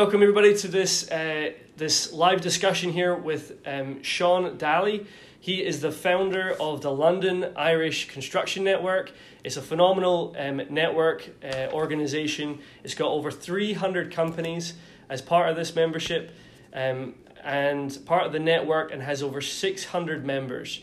Welcome everybody to this uh, this live discussion here with um, Sean Daly. He is the founder of the London Irish Construction Network. It's a phenomenal um, network uh, organization. It's got over 300 companies as part of this membership um, and part of the network and has over 600 members.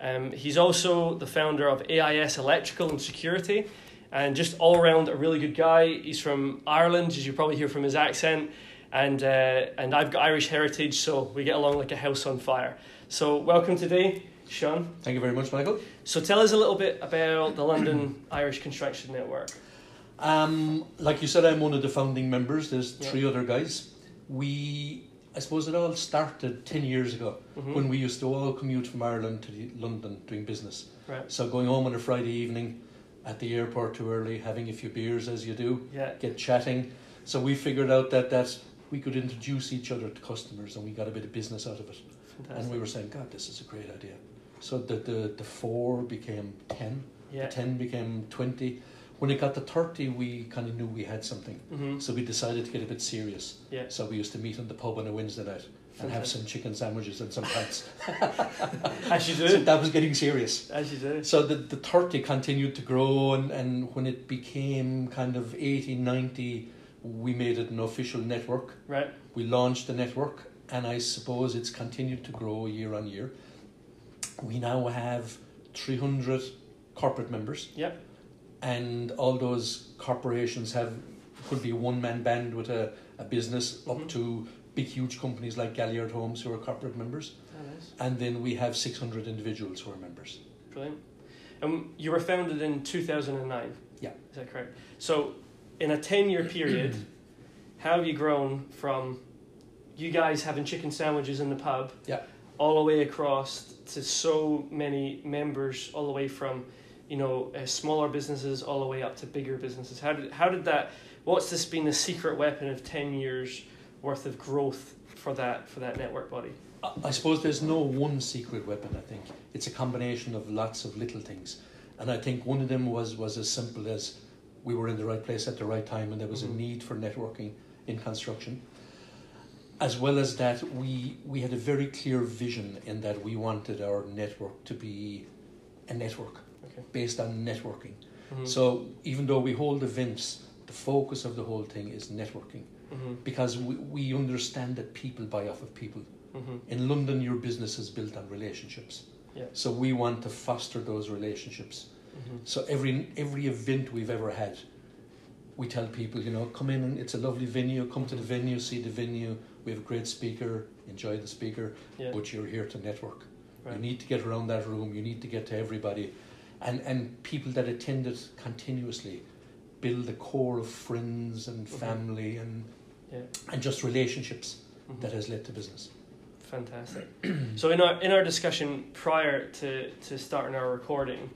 Um, he's also the founder of AIS Electrical and Security and just all around a really good guy. He's from Ireland, as you probably hear from his accent, and uh, and I've got Irish heritage, so we get along like a house on fire. So welcome today, Sean. Thank you very much, Michael. So tell us a little bit about the London Irish Construction Network. Um, like you said, I'm one of the founding members. There's three other guys. We, I suppose, it all started ten years ago Mhm. when we used to all commute from Ireland to the, London doing business. Right. So going home on a Friday evening, at the airport too early, having a few beers as you do, Yeah. get chatting. So we figured out that that we could introduce each other to customers, and we got a bit of business out of it. Fantastic. And we were saying, God, this is a great idea. So the the, the four became ten. yeah. The 10 became 20. When it got to 30, we kind of knew we had something. hmm So we decided to get a bit serious. Yeah. So we used to meet in the pub on a Wednesday night and have some chicken sandwiches and some pints. As you so do. that was getting serious. As you do. So the, the 30 continued to grow, and, and when it became kind of 80, 90, we made it an official network. Right. We launched the network, and I suppose it's continued to grow year on year. We now have 300 corporate members. Yep. and all those corporations have could be one man band with a, a business Mhm. up to big huge companies like Galliard Homes who are corporate members Oh, nice. and then we have 600 individuals who are members Brilliant. Um, you were founded in 2009. Yeah. Is that correct? So, in a 10 year period, how have you grown from you guys having chicken sandwiches in the pub Yeah. all the way across to so many members, all the way from you know uh, smaller businesses all the way up to bigger businesses? How did, how did that, what's this been the secret weapon of 10 years worth of growth for that, for that network body? I- suppose there's no one secret weapon I think it's a combination of lots of little things and I think one of them was was as simple as we were in the right place at the right time and there was Mhm. a need for networking in construction as well as that we we had a very clear vision in that we wanted our network to be a network Okay. based on networking Mhm. so even though we hold events the focus of the whole thing is networking Mhm. because we, we understand that people buy off of people Mhm. in London, your business is built on relationships. Yeah. So we want to foster those relationships. Mm-hmm. So every every event we've ever had, we tell people, you know, come in and it's a lovely venue. Come to the venue, see the venue. We have a great speaker. Enjoy the speaker, Yeah. but you're here to network. Right. You need to get around that room. You need to get to everybody, and and people that attend it continuously build a core of friends and Mhm. family and Yeah. and just relationships Mhm. that has led to business. Fantastic. so in our in our discussion prior to, to starting our recording,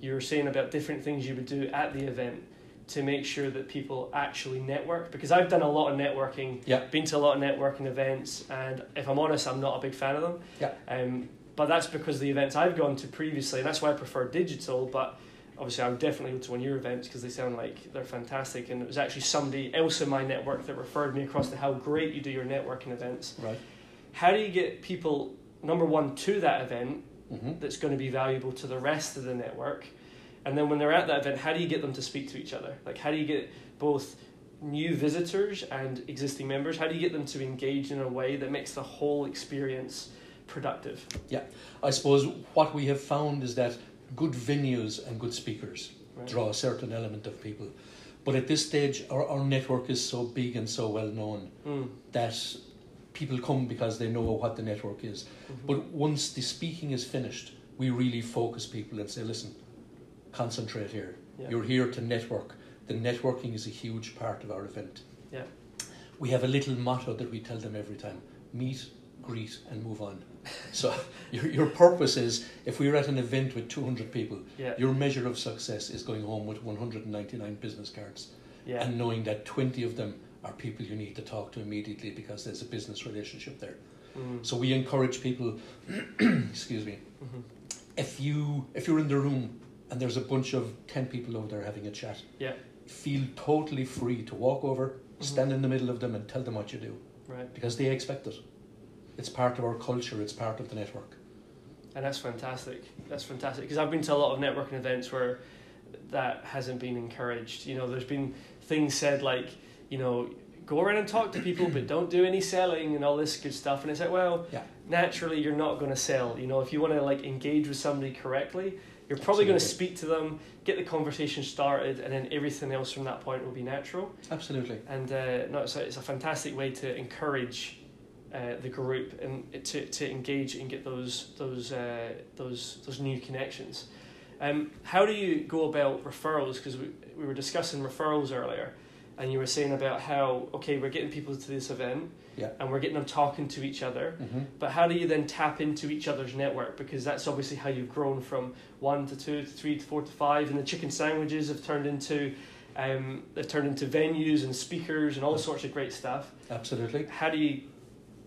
you were saying about different things you would do at the event to make sure that people actually network. Because I've done a lot of networking, Yeah. been to a lot of networking events, and if I'm honest, I'm not a big fan of them. Yeah. Um, but that's because the events I've gone to previously, and that's why I prefer digital. But obviously, I would definitely go to one of your events because they sound like they're fantastic. And it was actually somebody else in my network that referred me across to how great you do your networking events. Right. How do you get people number one to that event hmm that's going to be valuable to the rest of the network? And then when they're at that event, how do you get them to speak to each other? Like, how do you get both new visitors and existing members? How do you get them to engage in a way that makes the whole experience productive? Yeah, I suppose what we have found is that good venues and good speakers Right. draw a certain element of people. But at this stage, our, our network is so big and so well known Mm. that people come because they know what the network is. Mhm. But once the speaking is finished, we really focus people and say, listen, concentrate here. Yeah. You're here to network. The networking is a huge part of our event. Yeah. We have a little motto that we tell them every time meet, greet, and move on. So your, your purpose is if we're at an event with 200 people, yeah, your measure of success is going home with 199 business cards yeah, and knowing that 20 of them are people you need to talk to immediately because there's a business relationship there. mm. So we encourage people, excuse me, Mhm. if you if you're in the room and there's a bunch of 10 people over there having a chat, Yeah. feel totally free to walk over, Mm-hmm. stand in the middle of them, and tell them what you do Right. because they expect it. It's part of our culture. It's part of the network. And that's fantastic. That's fantastic because I've been to a lot of networking events where that hasn't been encouraged. You know, there's been things said like, you know, go around and talk to people, but don't do any selling and all this good stuff. And it's like, well, Yeah. naturally you're not going to sell. You know, if you want to like engage with somebody correctly, you're probably going to speak to them, get the conversation started, and then everything else from that point will be natural. Absolutely. And uh, no, a, it's a fantastic way to encourage uh, the group and to, to engage and get those those uh, those those new connections. Um, how do you go about referrals? Because we, we were discussing referrals earlier, and you were saying about how okay we're getting people to this event, Yeah. and we're getting them talking to each other. hmm But how do you then tap into each other's network? Because that's obviously how you've grown from one to two to three to four to five, and the chicken sandwiches have turned into um, they've turned into venues and speakers and all sorts of great stuff. Absolutely. How do you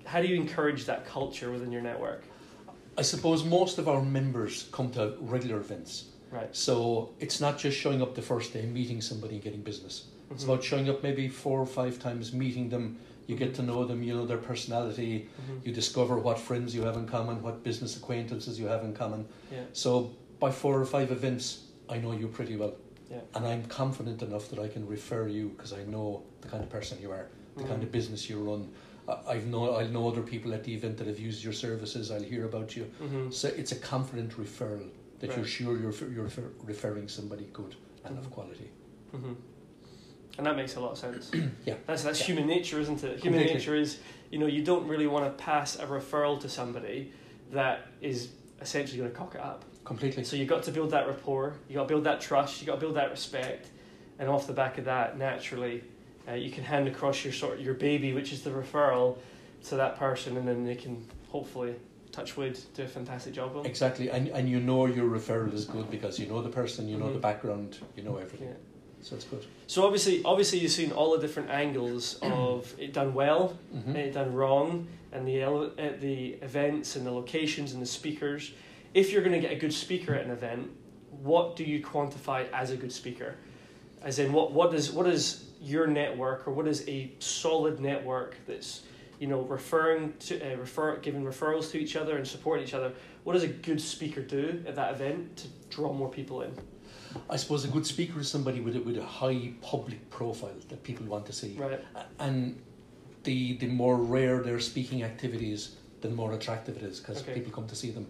how do you encourage that culture within your network? I suppose most of our members come to regular events. Right. So it's not just showing up the first day, meeting somebody, and getting business. It's Mhm. about showing up maybe four or five times, meeting them. You get to know them, you know their personality, Mhm. you discover what friends you have in common, what business acquaintances you have in common. Yeah. So by four or five events, I know you pretty well. Yeah. And I'm confident enough that I can refer you because I know the kind of person you are, the kind Mhm. of business you run. I- I've know I'll know other people at the event that have used your services. I'll hear about you. Mhm. So it's a confident referral that you're sure you're you're referring somebody good and of Mhm. quality. Mhm. And that makes a lot of sense. Yeah. That's that's Yeah. human nature, isn't it? Human Completely. nature is you know you don't really want to pass a referral to somebody that is essentially going to cock it up. Completely. So you've got to build that rapport, you got to build that trust, you got to build that respect, and off the back of that, naturally, uh, you can hand across your sort your baby, which is the referral, to that person, and then they can hopefully touch wood do a fantastic job on. Exactly, and and you know your referral is good because you know the person, you know Mhm. the background, you know everything. Yeah. So it's good. So obviously, obviously, you've seen all the different angles of it done well, Mhm. and it done wrong, and the ele- uh, the events and the locations and the speakers. If you're going to get a good speaker at an event, what do you quantify as a good speaker? As in, what what is what is your network or what is a solid network that's you know referring to uh, refer giving referrals to each other and supporting each other? What does a good speaker do at that event to draw more people in? I suppose a good speaker is somebody with a, with a high public profile that people want to see. Right. And the the more rare their speaking activities, the more attractive it is because Okay. people come to see them.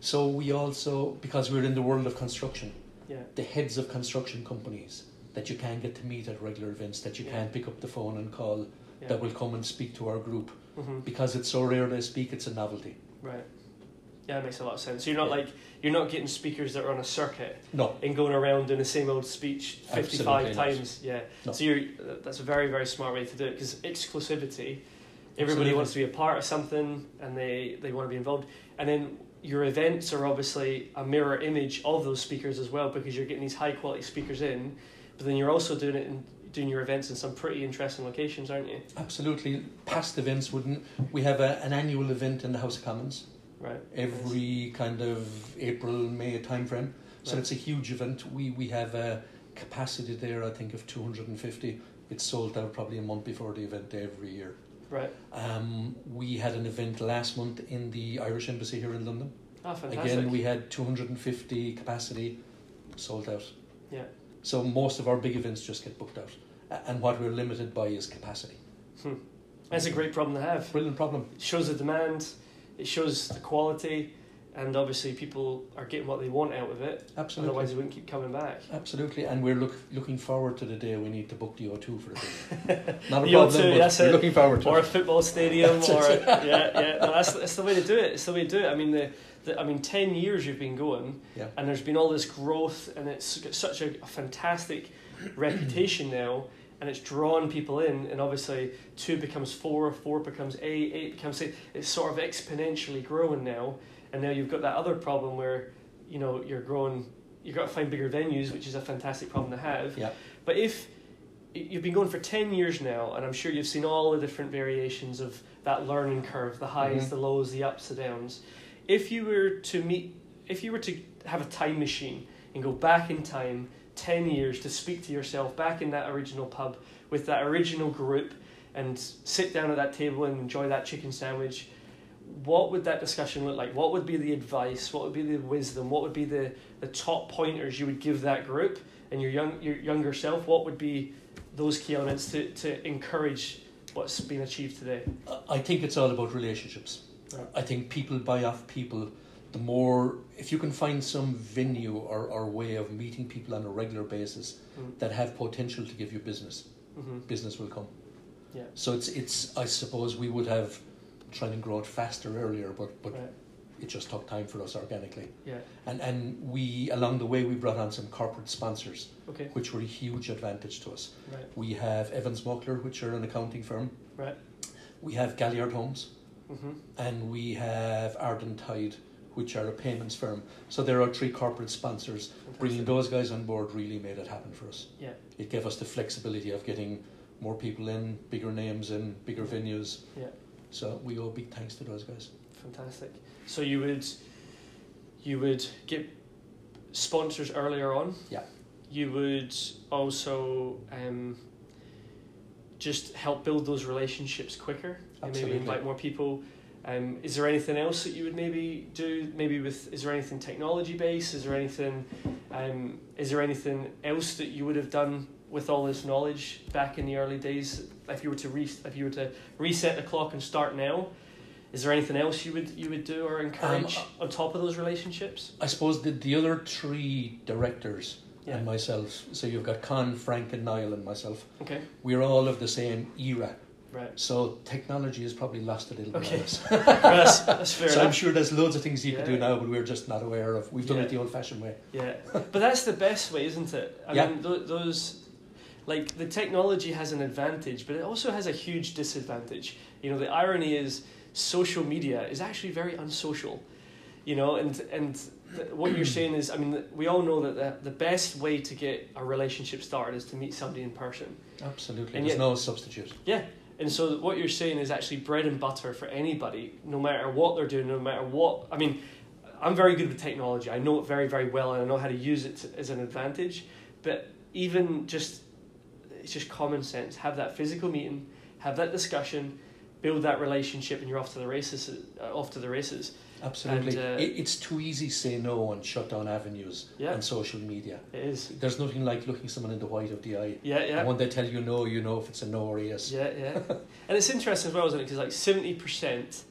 So we also, because we're in the world of construction, Yeah. the heads of construction companies that you can get to meet at regular events, that you Yeah. can pick up the phone and call, Yeah. that will come and speak to our group. hmm Because it's so rare they speak, it's a novelty. Right. Yeah, that makes a lot of sense. So you're not Yeah. like you're not getting speakers that are on a circuit No, and going around doing the same old speech fifty five times. Yeah. No. So you're that's a very very smart way to do it because exclusivity. Everybody Absolutely. wants to be a part of something and they they want to be involved. And then your events are obviously a mirror image of those speakers as well because you're getting these high quality speakers in, but then you're also doing it in doing your events in some pretty interesting locations, aren't you? absolutely. Past events wouldn't. We have a, an annual event in the House of Commons Right. every kind of April, May timeframe. So Right. it's a huge event. We we have a capacity there, I think, of 250. It's sold out probably a month before the event every year. Right. Um, we had an event last month in the Irish Embassy here in London. Ah, fantastic. Again, we had 250 capacity, sold out. Yeah. So most of our big events just get booked out. And what we're limited by is capacity. Hmm. That's a great problem to have. Brilliant problem. It shows the demand, it shows the quality, and obviously people are getting what they want out of it. Absolutely. Otherwise, they wouldn't keep coming back. Absolutely. And we're look, looking forward to the day we need to book the O2 for the thing. Not a The problem, O2, but that's we're it. looking forward to Or a football stadium, or it. yeah, yeah. No, that's that's the way to do it. It's the way to do it. I mean, the, the I mean, ten years you've been going, Yeah. and there's been all this growth, and it's got such a, a fantastic reputation now, and it's drawn people in, and obviously two becomes four, four becomes eight, eight becomes six. It's sort of exponentially growing now, and now you've got that other problem where, you know, you're growing. You've got to find bigger venues, which is a fantastic problem to have. Yeah. But if you've been going for 10 years now, and I'm sure you've seen all the different variations of that learning curve the highs, Mhm. the lows, the ups, the downs. If you were to meet, if you were to have a time machine and go back in time 10 years to speak to yourself back in that original pub with that original group and sit down at that table and enjoy that chicken sandwich, what would that discussion look like? What would be the advice? What would be the wisdom? What would be the, the top pointers you would give that group and your young your younger self? What would be those key elements to, to encourage what's been achieved today? I think it's all about relationships. I think people buy off people. The more, if you can find some venue or, or way of meeting people on a regular basis Mm. that have potential to give you business, Mm-hmm. business will come. Yeah. So it's it's I suppose we would have tried and grow it faster earlier, but but Right. it just took time for us organically. Yeah. And and we along the way we brought on some corporate sponsors, Okay. which were a huge advantage to us. Right. We have Evans Mockler, which are an accounting firm. Right. We have Galliard Homes, Mm-hmm. and we have Ardent Tide, which are a payments firm. So there are three corporate sponsors. Bringing those guys on board really made it happen for us. Yeah. It gave us the flexibility of getting more people in, bigger names in, bigger venues. Yeah. So we owe big thanks to those guys. Fantastic. So you would you would get sponsors earlier on. Yeah. You would also um, just help build those relationships quicker maybe invite more people. Um, is there anything else that you would maybe do? Maybe with is there anything technology based? Is there anything? Um, is there anything else that you would have done with all this knowledge back in the early days? If you were to re- if you were to reset the clock and start now, is there anything else you would you would do or encourage on top of those relationships? I suppose the, the other three directors Yeah. and myself, so you've got Con, Frank, and Niall, and myself, Okay. we're all of the same era. Right. So technology has probably lost a little bit Okay. that's, that's fair so I'm sure there's loads of things you could do now, but we're just not aware of. We've done Yeah. it the old-fashioned way. Yeah, but that's the best way, isn't it? I Yeah. mean, th- those like the technology has an advantage, but it also has a huge disadvantage. You know, the irony is social media is actually very unsocial. You know, and and th- what you're saying is, I mean, we all know that the, the best way to get a relationship started is to meet somebody in person. Absolutely. And There's yet- no substitute. Yeah. And so what you're saying is actually bread and butter for anybody, no matter what they're doing, no matter what. I mean, I'm very good with technology. I know it very, very well, and I know how to use it to, as an advantage. But even just, it's just common sense. Have that physical meeting, have that discussion, build that relationship, and you're off to the races. Uh, off to the races. Absolutely. And, uh, it, it's too easy to say no and shut down avenues Yeah. on social media. It is. There's nothing like looking someone in the white of the eye. Yeah, yeah. And when they tell you no, you know if it's a no or a yes. Yeah, yeah. and it's interesting as well, isn't it? Because like seventy percent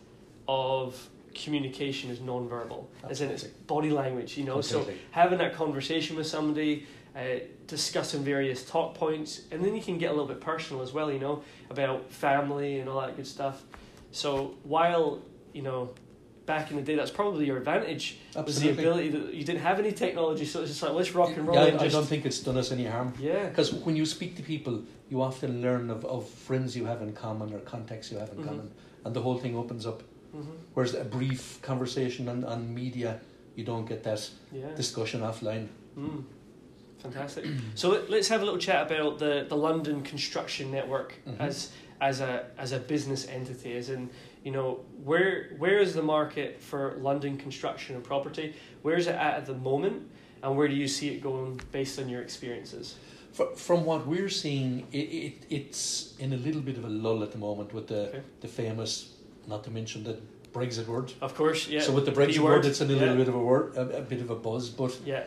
of communication is non-verbal, as in it's body language. You know, so having that conversation with somebody, uh, discussing various talk points, and then you can get a little bit personal as well. You know, about family and all that good stuff. So while you know. Back in the day, that's probably your advantage. Was the ability that you didn't have any technology, so it's just like let's rock and roll. Yeah, and I, just, don't think it's done us any harm. yeah, Because when you speak to people, you often learn of, of friends you have in common or contacts you have in Mhm. common, and the whole thing opens up. hmm Whereas a brief conversation on, on media, you don't get that yeah. discussion offline. Mm. Fantastic. so let- let's have a little chat about the, the London Construction Network Mhm. as as a as a business entity. As in, you know, where where is the market for London construction and property? Where is it at at the moment, and where do you see it going based on your experiences? Fr- From what we're seeing, it, it, it's in a little bit of a lull at the moment with the, Okay. the famous, not to mention the Brexit word. Of course, yeah. so with the Brexit word, word, it's in a yeah. little bit of a word, a, a bit of a buzz. But Yeah,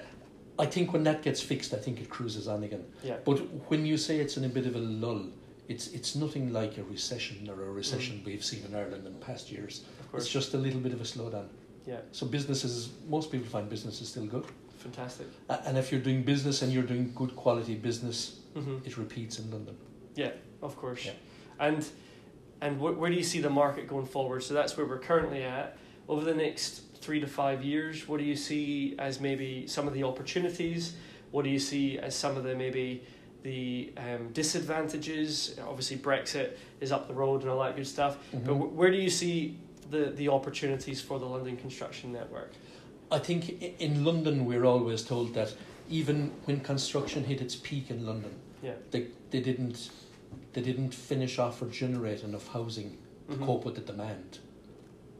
I think when that gets fixed, I think it cruises on again. yeah, But when you say it's in a bit of a lull, it's it's nothing like a recession or a recession we've seen in Ireland in past years. Mm. It's just a little bit of a slowdown. Yeah, So businesses, most people find business is still good. fantastic. And if you're doing business and you're doing good quality business, hmm it repeats in London. Yeah, of course. Yeah. And and wh- where do you see the market going forward? So that's where we're currently at. Over the next three to five years, what do you see as maybe some of the opportunities? What do you see as some of the maybe the um, disadvantages? Obviously, Brexit is up the road and all that good stuff. But Mhm. wh- where do you see the, the opportunities for the London Construction Network? I think in London we're always told that even when construction hit its peak in London, Yeah. they, they didn't they didn't finish off or generate enough housing to Mhm. cope with the demand.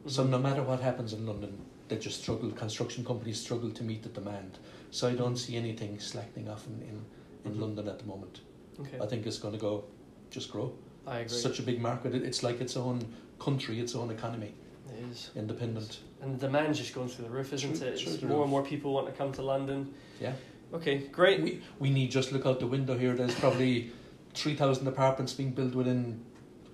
So Mhm. no matter what happens in London, they just struggle. Construction companies struggle to meet the demand. So I don't see anything slackening off in in, in Mhm. London at the moment. Okay, I think it's going to go, just grow. I agree. Such a big market. It's like its own country, its own economy, it is. independent. And the demand's just going through the roof, isn't Through- it? Through more roof. and more people want to come to London. Yeah. Okay, great. We we need just look out the window here. There's probably three thousand apartments being built within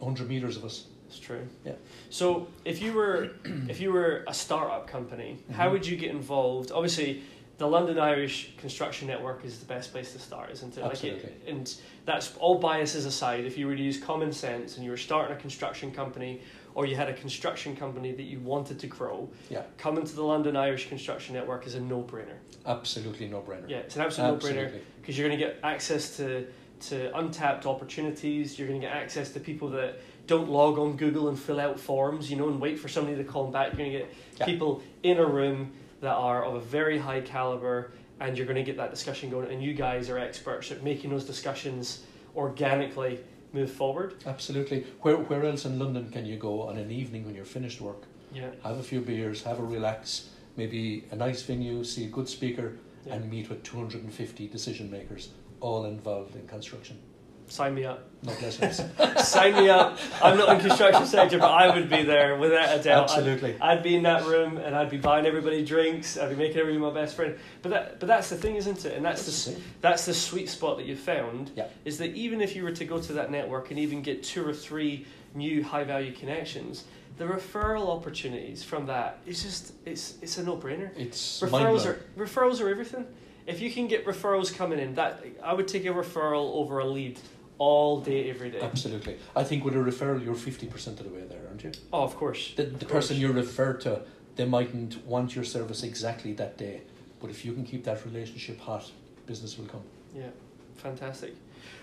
hundred meters of us. It's true. Yeah. So if you were if you were a startup company, how Mhm. would you get involved? Obviously, the London Irish Construction Network is the best place to start, isn't it? Absolutely. Like it, and that's all biases aside. If you were to use common sense and you were starting a construction company, or you had a construction company that you wanted to grow, Yeah. coming to the London Irish Construction Network is a no-brainer. Absolutely no brainer. Yeah, it's an absolute no-brainer because you're going to get access to to untapped opportunities. You're going to get access to people that don't log on Google and fill out forms, you know, and wait for somebody to call them back. You're going to get Yeah. people in a room that are of a very high caliber, and you're going to get that discussion going. And you guys are experts at making those discussions organically move forward. Absolutely. Where where else in London can you go on an evening when you're finished work? Yeah, Have a few beers, have a relax, maybe a nice venue, see a good speaker, yeah. and meet with 250 decision makers, all involved in construction. Sign me up. No blessings. sign me up. I'm not in construction sector, but I would be there without a doubt. I'd- Absolutely. I'd be in that room and I'd be buying everybody drinks. I'd be making everybody my best friend. But that, but that's the thing, isn't it? And that's the That's the that's the sweet spot that you found. Yeah. Is that even if you were to go to that network and even get two or three new high value connections, the referral opportunities from that is just it's it's a no brainer. It's Referrals are referrals are everything. If you can get referrals coming in, that I would take a referral over a lead all day, every day. Absolutely. I think with a referral, you're 50% of the way there, aren't you? Oh, of course. The, the person you're referred to, they mightn't want your service exactly that day, but if you can keep that relationship hot, business will come. Yeah, fantastic.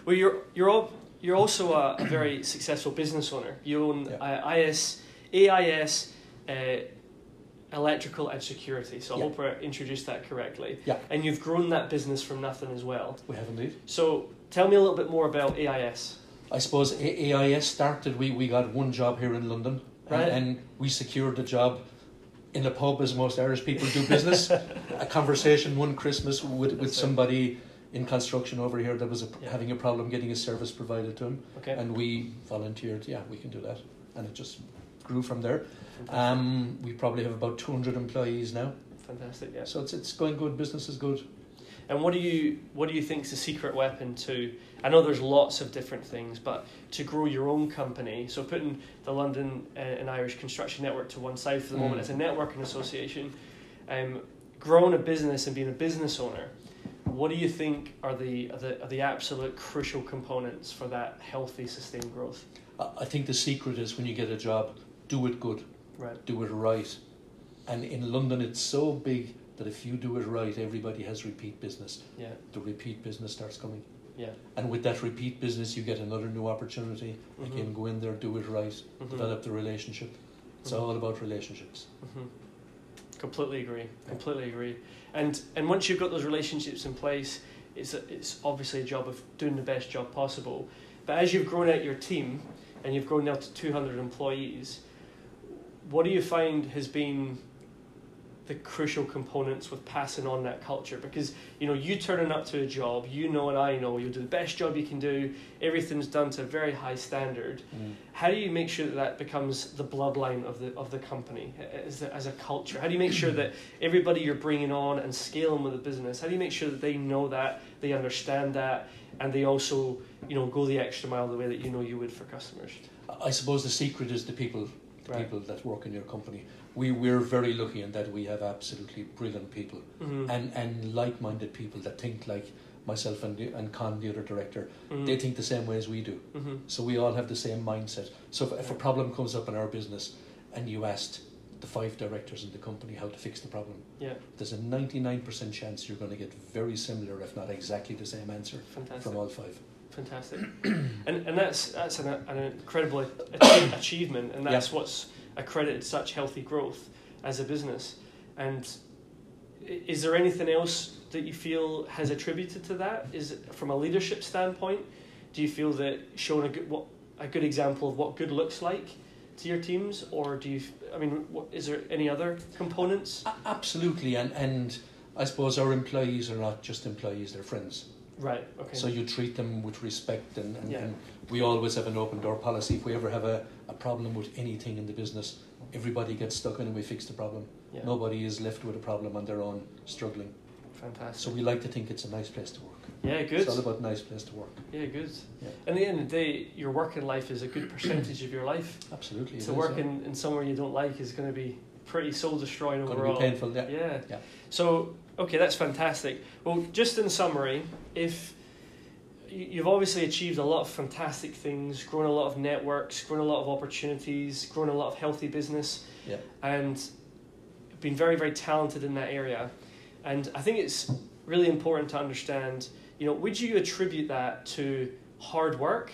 Well, you're you're all, you're also a, a very successful business owner. You own Yeah. uh, IS, AIS, uh, electrical and security. So I Yeah. hope I introduced that correctly. Yeah. And you've grown that business from nothing as well. We have indeed. So tell me a little bit more about AIS. I suppose AIS started, we, we got one job here in London, and, Right. and we secured the job in a pub as most Irish people do business. a conversation one Christmas with, with somebody in construction over here that was a, Yeah. having a problem getting a service provided to him, Okay. and we volunteered, yeah, we can do that. And it just grew from there. Um, we probably have about 200 employees now, Fantastic. Yeah. so it's, it's going good, business is good. And what do you what do you think is the secret weapon to? I know there's lots of different things, but to grow your own company. So putting the London uh, and Irish Construction Network to one side for the moment Mm. as a networking association, um, growing a business and being a business owner. What do you think are the are the, are the absolute crucial components for that healthy, sustained growth? I I think the secret is when you get a job, do it good. Right. do it right. And in London, it's so big that if you do it right, everybody has repeat business. Yeah. The repeat business starts coming. Yeah. And with that repeat business, you get another new opportunity. Mhm. Again, go in there, do it right, Mhm. develop the relationship. It's Mhm. all about relationships. hmm Completely agree. Completely agree. And and once you've got those relationships in place, it's a, it's obviously a job of doing the best job possible. But as you've grown out your team, and you've grown now to two hundred employees, what do you find has been the crucial components with passing on that culture? Because you know you turning up to a job, you know and I know you'll do the best job you can do. Everything's done to a very high standard. Mm. How do you make sure that that becomes the bloodline of the of the company as a, as a culture? How do you make sure that everybody you're bringing on and scaling with the business? How do you make sure that they know that they understand that and they also you know go the extra mile the way that you know you would for customers? I suppose the secret is the people, the Right. people that work in your company. We we're very lucky in that we have absolutely brilliant people Mm-hmm. and and like-minded people that think like myself and the, and Con, the other director. mm-hmm. They think the same way as we do. hmm So we all have the same mindset. So if, if a problem comes up in our business and you asked the five directors in the company how to fix the problem, Yeah, there's a 99% chance you're going to get very similar, if not exactly the same answer fantastic. from all five. Fantastic, and and that's that's an, an incredible achievement, and that's what's accredited such healthy growth as a business. And is there anything else that you feel has attributed to that? Is it from a leadership standpoint? Do you feel that showing a good what a good example of what good looks like to your teams, or do you? I mean, what, is there any other components? Absolutely, and and I suppose our employees are not just employees; they're friends. Right. Okay. So you treat them with respect, and, and, Yeah. and we always have an open door policy. If we ever have a, a problem with anything in the business, everybody gets stuck in and we fix the problem. yeah. Nobody is left with a problem on their own, struggling. Fantastic. So we like to think it's a nice place to work. yeah. Good. It's all about nice place to work. Yeah. Good. Yeah. And at the end of the day, your working life is a good percentage of your life. Absolutely. So is, working in somewhere you don't like is going to be pretty soul destroying yeah. Gonna overall. be painful. Yeah. Yeah. Yeah. So okay, that's fantastic. Well, just in summary, if you've obviously achieved a lot of fantastic things, grown a lot of networks, grown a lot of opportunities, grown a lot of healthy business, Yeah. and been very very talented in that area. And I think it's really important to understand. You know, would you attribute that to hard work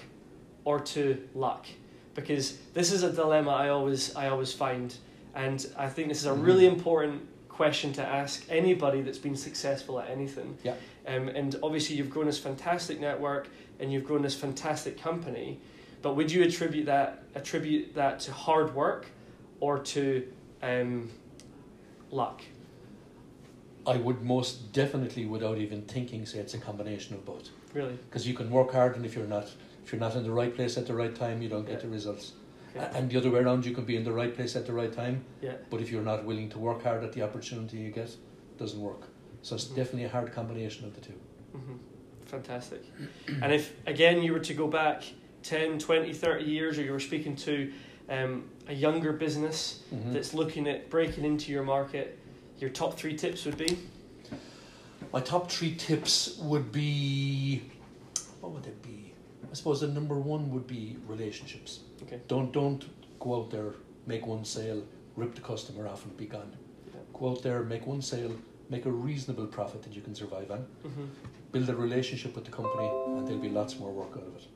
or to luck? Because this is a dilemma I always I always find, and I think this is a Mhm. really important question to ask anybody that's been successful at anything. Yeah. Um, and obviously you've grown this fantastic network and you've grown this fantastic company, but would you attribute that attribute that to hard work or to um, luck? I would most definitely, without even thinking, say it's a combination of both. Really? Because you can work hard, and if you're not, if you're not in the right place at the right time, you don't get the results. Okay. And the other way around, you can be in the right place at the right time, Yeah. but if you're not willing to work hard at the opportunity you get, it doesn't work. So it's definitely a hard combination of the two. hmm Fantastic. and if, again, you were to go back 10, 20, 30 years, or you were speaking to um, a younger business Mhm. that's looking at breaking into your market, your top three tips would be? My top three tips would be, what would it be? I suppose the number one would be relationships. Okay. Don't don't go out there, make one sale, rip the customer off, and be gone. Yeah. Go out there, make one sale, make a reasonable profit that you can survive on. hmm Build a relationship with the company, and there'll be lots more work out of it.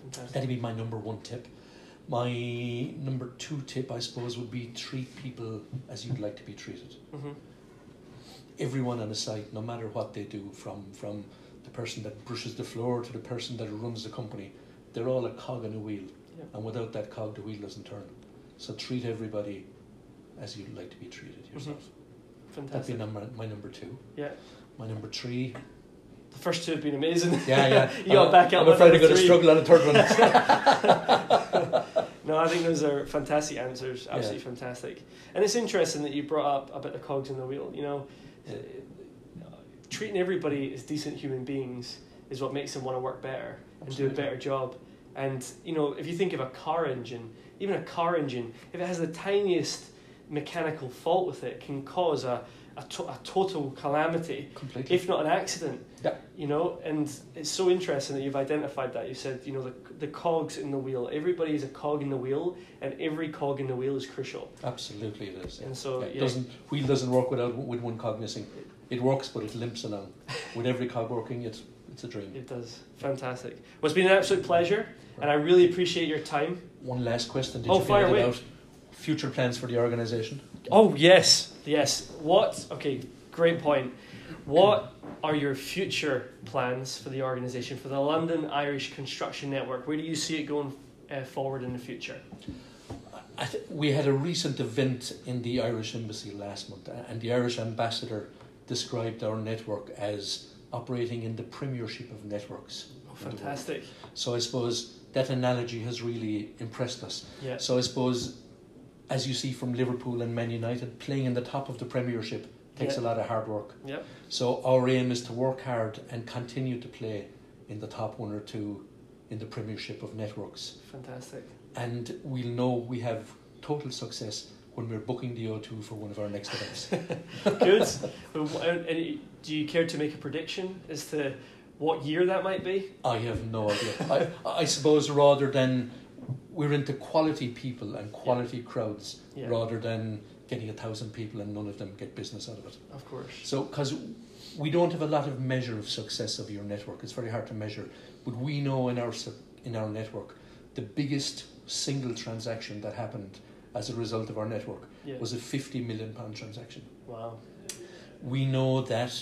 Fantastic. That'd be my number one tip. My number two tip, I suppose, would be treat people as you'd like to be treated. hmm Everyone on a site, no matter what they do, from from the person that brushes the floor to the person that runs the company, they're all a cog in a wheel, Yeah. and without that cog, the wheel doesn't turn. So treat everybody as you'd like to be treated yourself. That'd be Fantastic. number, my number two. Yeah. My number three. The first two have been amazing. Yeah, yeah. you got back up. I'm afraid I'm number going to three. struggle on a third one. No, I think those are fantastic answers. Absolutely fantastic. And it's interesting that you brought up about the cogs in the wheel. You know, Yeah. treating everybody as decent human beings is what makes them want to work better and do a better job. And you know, if you think of a car engine, even a car engine, if it has the tiniest mechanical fault with it, can cause a a, to- a total calamity, Completely. if not an accident. Yeah. You know, and it's so interesting that you've identified that. You said, you know, the the cogs in the wheel. Everybody is a cog in the wheel, and every cog in the wheel is crucial. Absolutely, it is. And so, Yeah, it yeah. doesn't wheel doesn't work without with one cog missing. It works, but it limps along. With every cog working, it's it's a dream. It does. Fantastic. Well, it's been an absolute pleasure, and I really appreciate your time. One last question. Did Oh, you fire away. out? Future plans for the organisation? Oh yes, yes. What? Okay, great point. What are your future plans for the organisation for the London Irish Construction Network? Where do you see it going uh, forward in the future? I th- we had a recent event in the Irish Embassy last month, and the Irish ambassador described our network as operating in the premiership of networks. Oh, in the world. fantastic. So I suppose that analogy has really impressed us. Yeah. So I suppose, as you see from Liverpool and Man United, playing in the top of the Premiership takes Yeah. a lot of hard work. Yep. So our aim is to work hard and continue to play in the top one or two in the Premiership of networks. Fantastic. And we'll know we have total success when we're booking the O2 for one of our next events. Good. Well, uh, do you care to make a prediction as to what year that might be? I have no idea. I, I suppose rather than we're into quality people and quality crowds Yeah. rather than getting a thousand people and none of them get business out of it. Of course. So, because we don't have a lot of measure of success of your network, it's very hard to measure. But we know in our in our network, the biggest single transaction that happened as a result of our network Yeah. was a fifty million pound transaction. Wow. We know that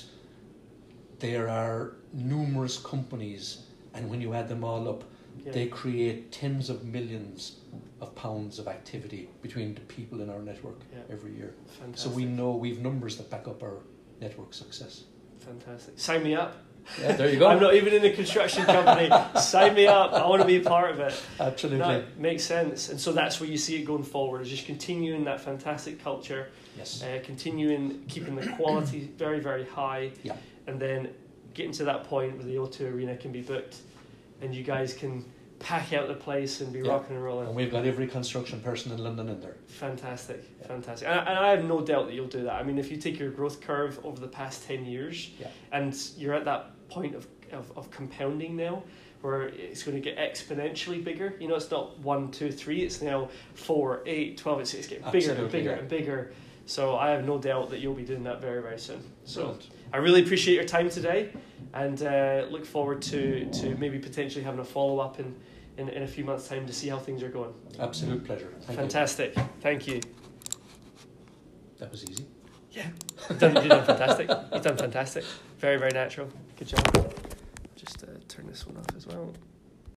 there are numerous companies, and when you add them all up, Yeah. They create tens of millions of pounds of activity between the people in our network Yeah. every year. Fantastic. So we know we've numbers that back up our network success. Fantastic. Sign me up. Yeah, there you go. I'm not even in a construction company. Sign me up. I want to be a part of it. Absolutely. No, it makes sense. And so that's where you see it going forward, is just continuing that fantastic culture, Yes. uh, continuing keeping the quality very, very high, Yeah. and then getting to that point where the O2 Arena can be booked and you guys can pack out the place and be Yeah. rocking and rolling. And we've got every construction person in London in there. Fantastic, Yeah. fantastic. And I, and I have no doubt that you'll do that. I mean, if you take your growth curve over the past 10 years Yeah. and you're at that point of, of, of compounding now, where it's going to get exponentially bigger. You know, it's not one, two, three, it's now four, eight, 12. It's, it's getting bigger and bigger yeah. and bigger. So I have no doubt that you'll be doing that very, very soon. So Brilliant. I really appreciate your time today and uh, look forward to, to maybe potentially having a follow up in, in, in a few months' time to see how things are going. Absolute pleasure. Thank Fantastic. Thank you. you. That was easy. You've done, you've done fantastic. You've done fantastic. Very, very natural. Good job. Just uh, turn this one off as well.